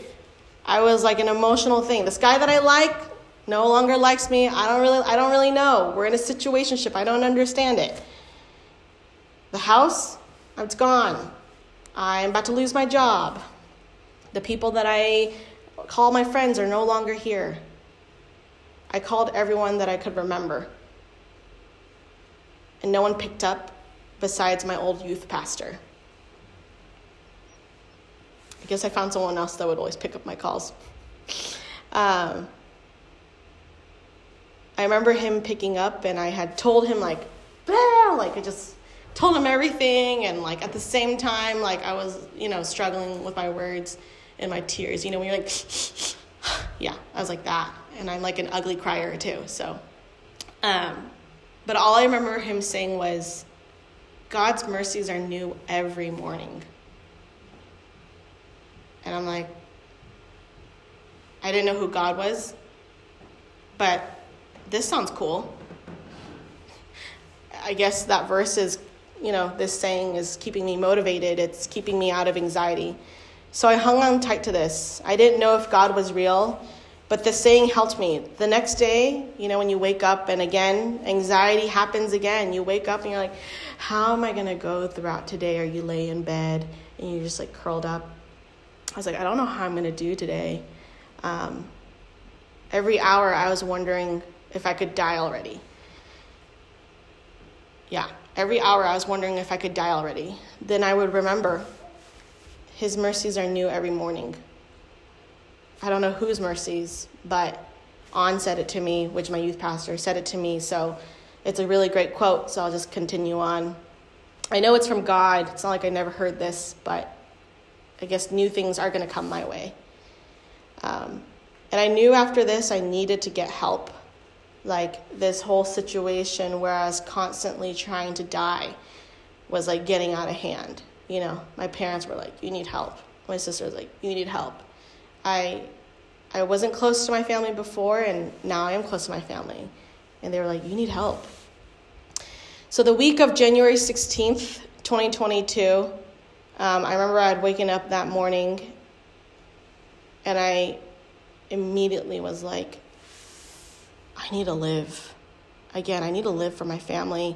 I was like an emotional thing. This guy that I like no longer likes me. I don't really, I don't really know. We're in a situationship. I don't understand it. The house, it's gone. I'm about to lose my job. The people that I call my friends are no longer here. I called everyone that I could remember. And no one picked up besides my old youth pastor. I guess I found someone else that would always pick up my calls. Um, I remember him picking up, and I had told him, like, like, I just told him everything and like at the same time like i was you know struggling with my words and my tears you know when you're like yeah i was like that and i'm like an ugly crier too so um, but all i remember him saying was god's mercies are new every morning and i'm like i didn't know who god was but this sounds cool I guess that verse is you know, this saying is keeping me motivated, it's keeping me out of anxiety. So I hung on tight to this. I didn't know if God was real, But the saying helped me. The next day, you know, when you wake up and again, anxiety happens again. You wake up and you're like, how am I going to go throughout today? Or you lay in bed and you're just like curled up. I was like, I don't know how I'm going to do today. Um, every hour, I was wondering if I could die already. Yeah, every hour, I was wondering if I could die already. Then I would remember His mercies are new every morning. I don't know whose mercies, but On said it to me, which my youth pastor said it to me. So it's a really great quote, so I'll just continue on. I know it's from God. It's not like I never heard this, but I guess new things are going to come my way. Um, and I knew after this I needed to get help. Like this whole situation where I was constantly trying to die was like getting out of hand. You know, my parents were like, "You need help." My sister was like, "You need help." I I wasn't close to my family before, and now I am close to my family, and they were like, "You need help." So the week of January sixteenth, twenty twenty two, um, I remember I had waken up that morning, and I immediately was like, I need to live. Again, I need to live for my family.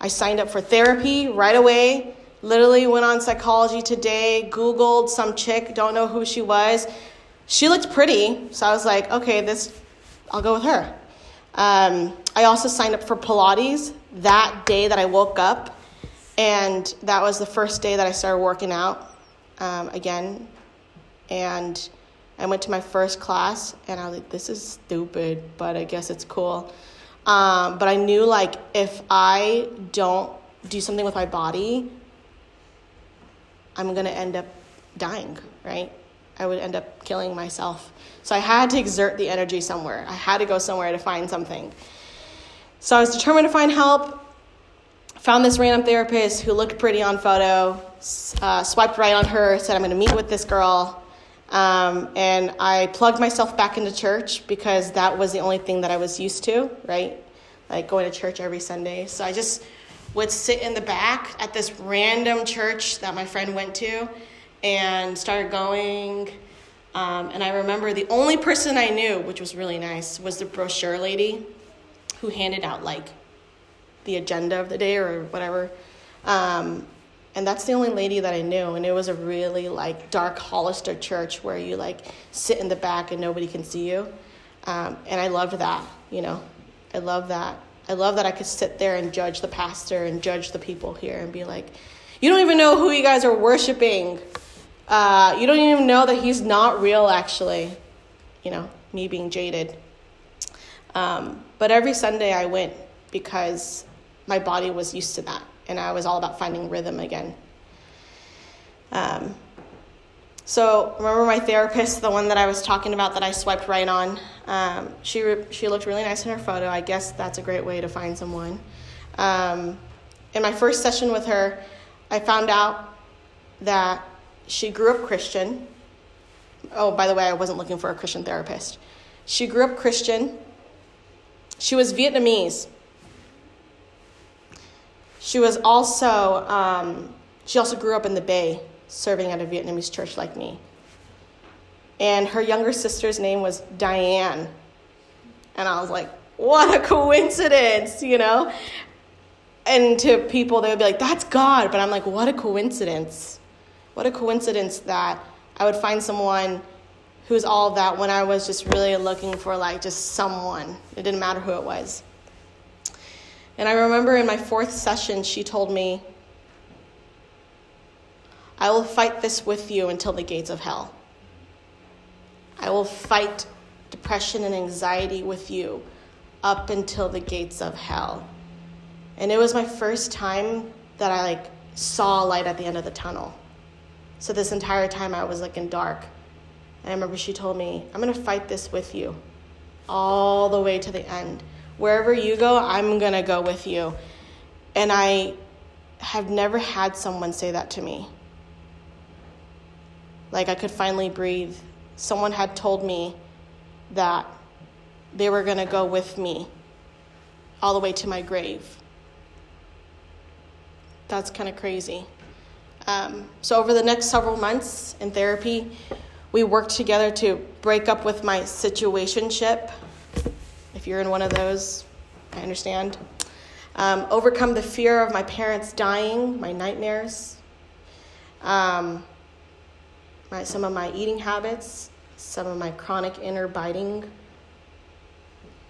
I signed up for therapy right away. Literally went on psychology today, Googled some chick, don't know who she was. She looked pretty, so I was like, okay, this, I'll go with her. Um, I also signed up for Pilates that day that I woke up, and that was the first day that I started working out um, again. And I went to my first class and I was like, this is stupid, but I guess it's cool. Um, but I knew like if I don't do something with my body, I'm gonna end up dying, right? I would end up killing myself. So I had to exert the energy somewhere. I had to go somewhere to find something. So I was determined to find help. Found this random therapist who looked pretty on photo, uh, swiped right on her, said, I'm gonna meet with this girl. Um, and I plugged myself back into church because that was the only thing that I was used to, right? Like going to church every Sunday. So I just would sit in the back at this random church that my friend went to and started going. Um, and I remember the only person I knew, which was really nice, was the brochure lady who handed out like the agenda of the day or whatever. Um, and that's the only lady that I knew. And it was a really like dark Hollister church where you like sit in the back and nobody can see you. Um, and I loved that, you know, I love that. I love that I could sit there and judge the pastor and judge the people here and be like, you don't even know who you guys are worshiping. Uh, you don't even know that he's not real, actually. You know, me being jaded. Um, but every Sunday I went because my body was used to that and I was all about finding rhythm again. Um, so remember my therapist, the one that I was talking about that I swiped right on. Um, she re- she looked really nice in her photo. I guess that's a great way to find someone. Um, in my first session with her, I found out that she grew up Christian. Oh, by the way, I wasn't looking for a Christian therapist. She grew up Christian. She was Vietnamese. She was also, um, she also grew up in the Bay, serving at a Vietnamese church like me. And her younger sister's name was Diane. And I was like, what a coincidence, you know? And to people, they would be like, that's God. But I'm like, what a coincidence. What a coincidence that I would find someone who's all that when I was just really looking for like just someone. It didn't matter who it was. And I remember in my fourth session, she told me, I will fight this with you until the gates of hell. I will fight depression and anxiety with you up until the gates of hell. And it was my first time that I like saw a light at the end of the tunnel. So this entire time I was like in dark. And I remember she told me, I'm going to fight this with you all the way to the end wherever you go, I'm going to go with you. And I have never had someone say that to me. Like I could finally breathe. Someone had told me that they were going to go with me all the way to my grave. That's kind of crazy. Um, so, over the next several months in therapy, We worked together to break up with my situationship. If you're in one of those, I understand. Um, overcome the fear of my parents dying, my nightmares, um, my, some of my eating habits, some of my chronic inner biting.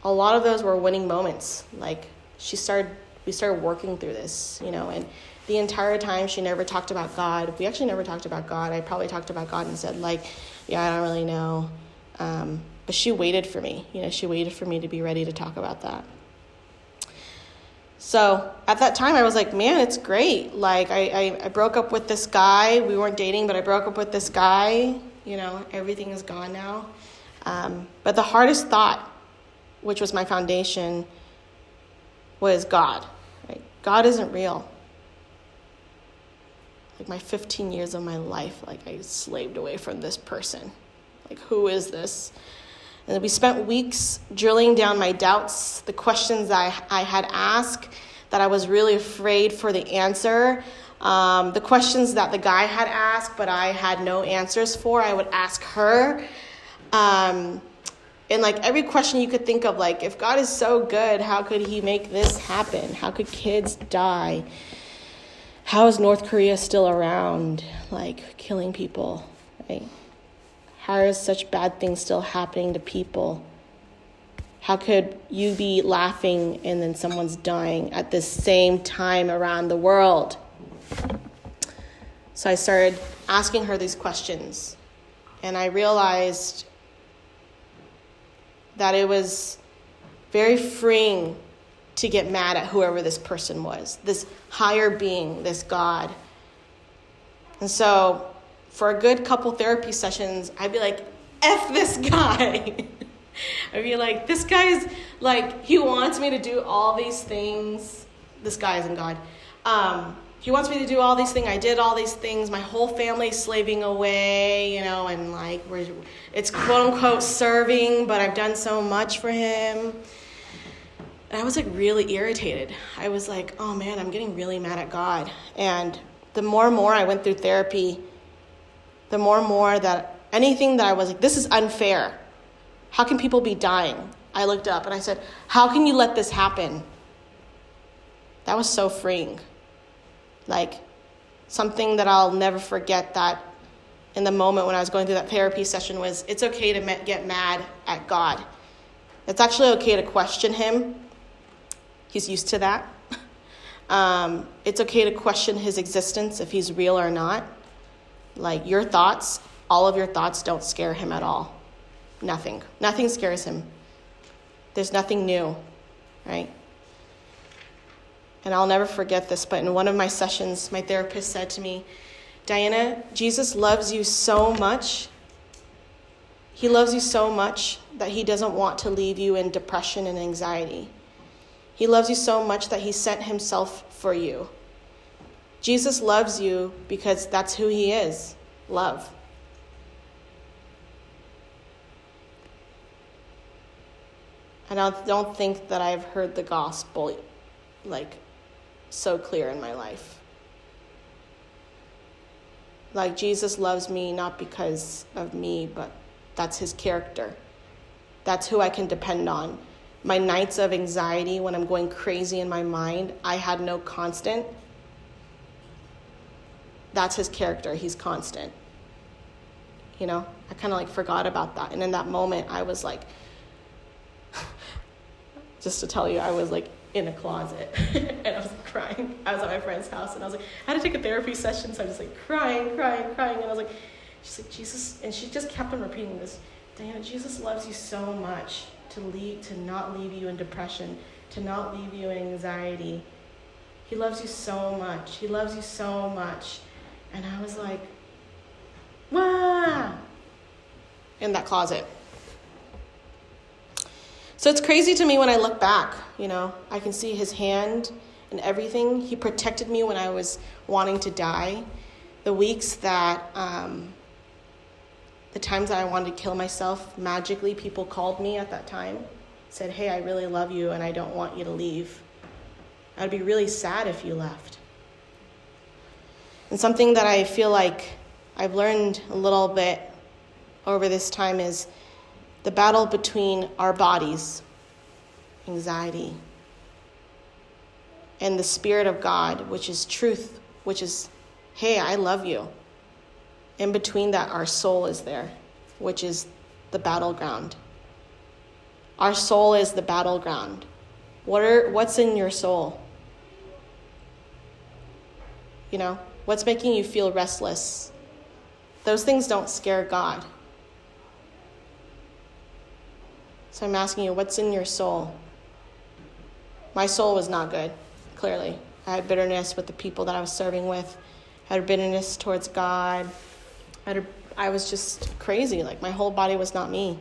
A lot of those were winning moments. Like she started, we started working through this, you know, and the entire time she never talked about God. We actually never talked about God. I probably talked about God and said like, yeah, I don't really know. Um, but she waited for me. You know, she waited for me to be ready to talk about that. So at that time, I was like, man, it's great. Like, I, I, I, broke up with this guy. We weren't dating, but I broke up with this guy. You know, everything is gone now. Um, but the hardest thought, which was my foundation, was God. Right? God isn't real. Like, my 15 years of my life, like, I slaved away from this person. Like, who is this? And we spent weeks drilling down my doubts, the questions I, I had asked that I was really afraid for the answer. Um, the questions that the guy had asked, but I had no answers for, I would ask her. Um, and like every question you could think of, like, if God is so good, how could he make this happen? How could kids die? How is North Korea still around, like killing people, right? How is such bad things still happening to people? How could you be laughing and then someone's dying at the same time around the world? So I started asking her these questions, and I realized that it was very freeing to get mad at whoever this person was, this higher being, this God. And so for a good couple therapy sessions, I'd be like, F this guy. I'd be like, this guy's like, he wants me to do all these things. This guy isn't God. Um, he wants me to do all these things. I did all these things. My whole family's slaving away, you know, and like, it's quote unquote serving, but I've done so much for him. And I was like really irritated. I was like, oh man, I'm getting really mad at God. And the more and more I went through therapy, the more and more that anything that I was like, this is unfair. How can people be dying? I looked up and I said, How can you let this happen? That was so freeing. Like something that I'll never forget that in the moment when I was going through that therapy session was it's okay to get mad at God. It's actually okay to question Him. He's used to that. Um, it's okay to question His existence if He's real or not. Like your thoughts, all of your thoughts don't scare him at all. Nothing. Nothing scares him. There's nothing new, right? And I'll never forget this, but in one of my sessions, my therapist said to me, Diana, Jesus loves you so much. He loves you so much that he doesn't want to leave you in depression and anxiety. He loves you so much that he sent himself for you. Jesus loves you because that's who he is love. And I don't think that I've heard the gospel like so clear in my life. Like Jesus loves me not because of me, but that's his character. That's who I can depend on. My nights of anxiety when I'm going crazy in my mind, I had no constant that's his character. He's constant. You know, I kind of like forgot about that. And in that moment, I was like, just to tell you, I was like in a closet and I was crying. I was at my friend's house and I was like, I had to take a therapy session, so I was just like crying, crying, crying. And I was like, she's like, Jesus, and she just kept on repeating this Diana, Jesus loves you so much to leave, to not leave you in depression, to not leave you in anxiety. He loves you so much. He loves you so much. And I was like, wow, in that closet. So it's crazy to me when I look back, you know, I can see his hand and everything. He protected me when I was wanting to die. The weeks that, um, the times that I wanted to kill myself, magically people called me at that time, said, Hey, I really love you and I don't want you to leave. I'd be really sad if you left. And something that I feel like I've learned a little bit over this time is the battle between our bodies, anxiety, and the Spirit of God, which is truth, which is, hey, I love you. In between that, our soul is there, which is the battleground. Our soul is the battleground. What are, what's in your soul? You know, what's making you feel restless? Those things don't scare God. So I'm asking you, what's in your soul? My soul was not good, clearly. I had bitterness with the people that I was serving with, I had bitterness towards God. I, had, I was just crazy. Like, my whole body was not me.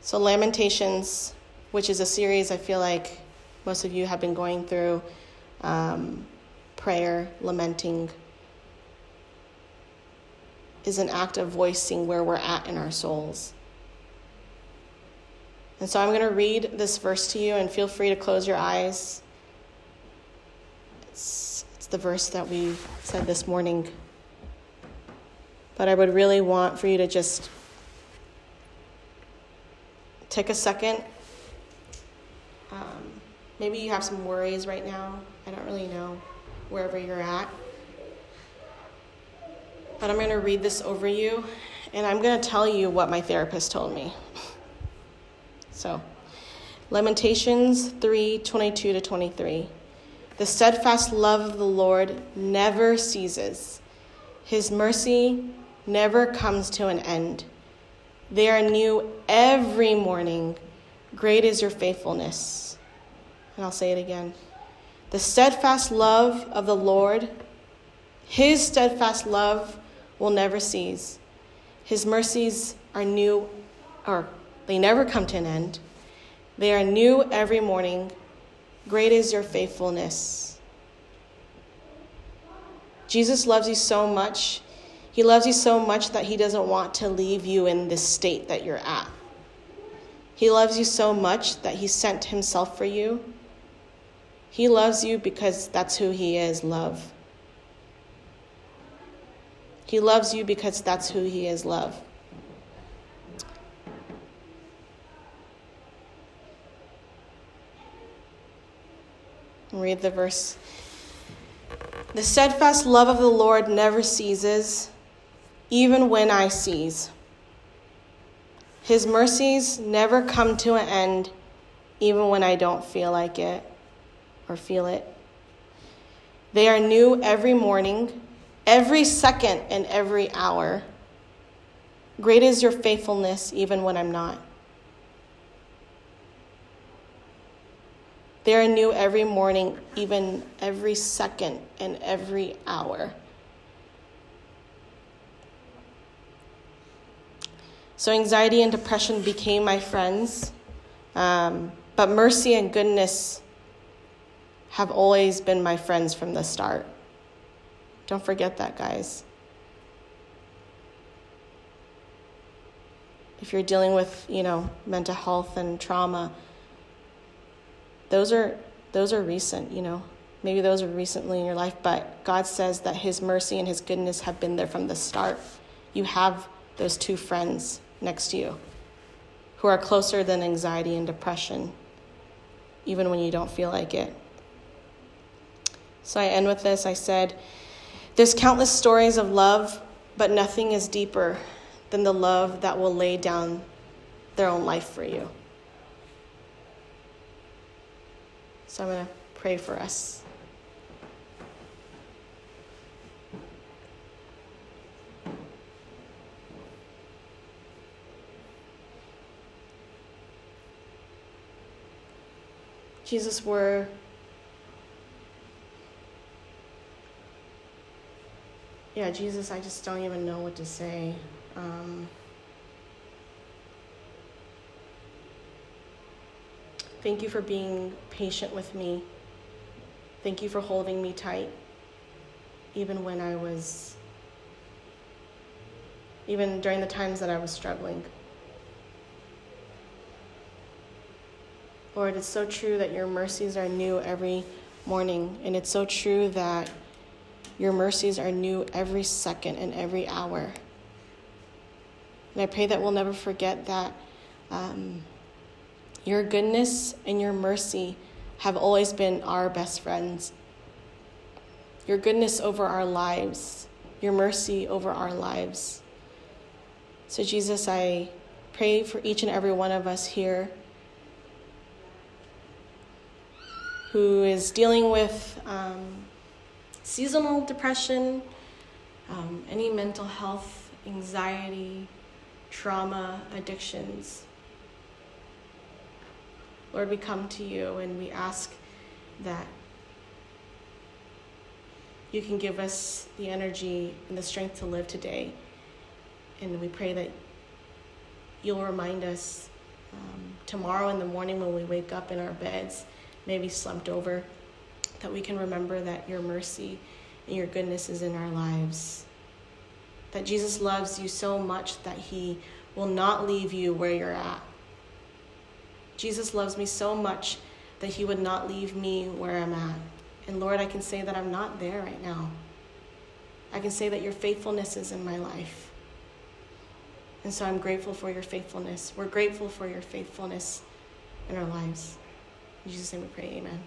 So, Lamentations, which is a series I feel like most of you have been going through um, prayer, lamenting, is an act of voicing where we're at in our souls. And so I'm going to read this verse to you, and feel free to close your eyes. It's, it's the verse that we said this morning. But I would really want for you to just take a second. Um, maybe you have some worries right now. I don't really know wherever you're at. But I'm going to read this over you, and I'm going to tell you what my therapist told me. So, Lamentations 3 22 to 23. The steadfast love of the Lord never ceases, His mercy never comes to an end. They are new every morning. Great is your faithfulness. And I'll say it again. The steadfast love of the Lord, His steadfast love will never cease. His mercies are new, or they never come to an end. They are new every morning. Great is your faithfulness. Jesus loves you so much. He loves you so much that he doesn't want to leave you in this state that you're at. He loves you so much that he sent himself for you. He loves you because that's who he is love. He loves you because that's who he is love. Read the verse. The steadfast love of the Lord never ceases, even when I cease. His mercies never come to an end, even when I don't feel like it or feel it. They are new every morning, every second, and every hour. Great is your faithfulness, even when I'm not. They are new every morning, even every second and every hour. So, anxiety and depression became my friends, um, but mercy and goodness have always been my friends from the start. Don't forget that, guys. If you're dealing with, you know, mental health and trauma, those are those are recent, you know. Maybe those are recently in your life, but God says that his mercy and his goodness have been there from the start. You have those two friends next to you who are closer than anxiety and depression, even when you don't feel like it. So I end with this. I said, There's countless stories of love, but nothing is deeper than the love that will lay down their own life for you. So I'm going to pray for us. Jesus, we're yeah, Jesus, I just don't even know what to say. Um, Thank you for being patient with me. Thank you for holding me tight, even when I was, even during the times that I was struggling. Lord, it's so true that your mercies are new every morning, and it's so true that Your mercies are new every second and every hour. And I pray that we'll never forget that um, your goodness and your mercy have always been our best friends. Your goodness over our lives, your mercy over our lives. So, Jesus, I pray for each and every one of us here who is dealing with um, seasonal depression, um, any mental health, anxiety, trauma, addictions. Lord, we come to you and we ask that you can give us the energy and the strength to live today. And we pray that you'll remind us um, tomorrow in the morning when we wake up in our beds, maybe slumped over, that we can remember that your mercy and your goodness is in our lives. That Jesus loves you so much that he will not leave you where you're at. Jesus loves me so much that he would not leave me where I'm at. And Lord, I can say that I'm not there right now. I can say that your faithfulness is in my life. And so I'm grateful for your faithfulness. We're grateful for your faithfulness in our lives. In Jesus' name we pray, amen.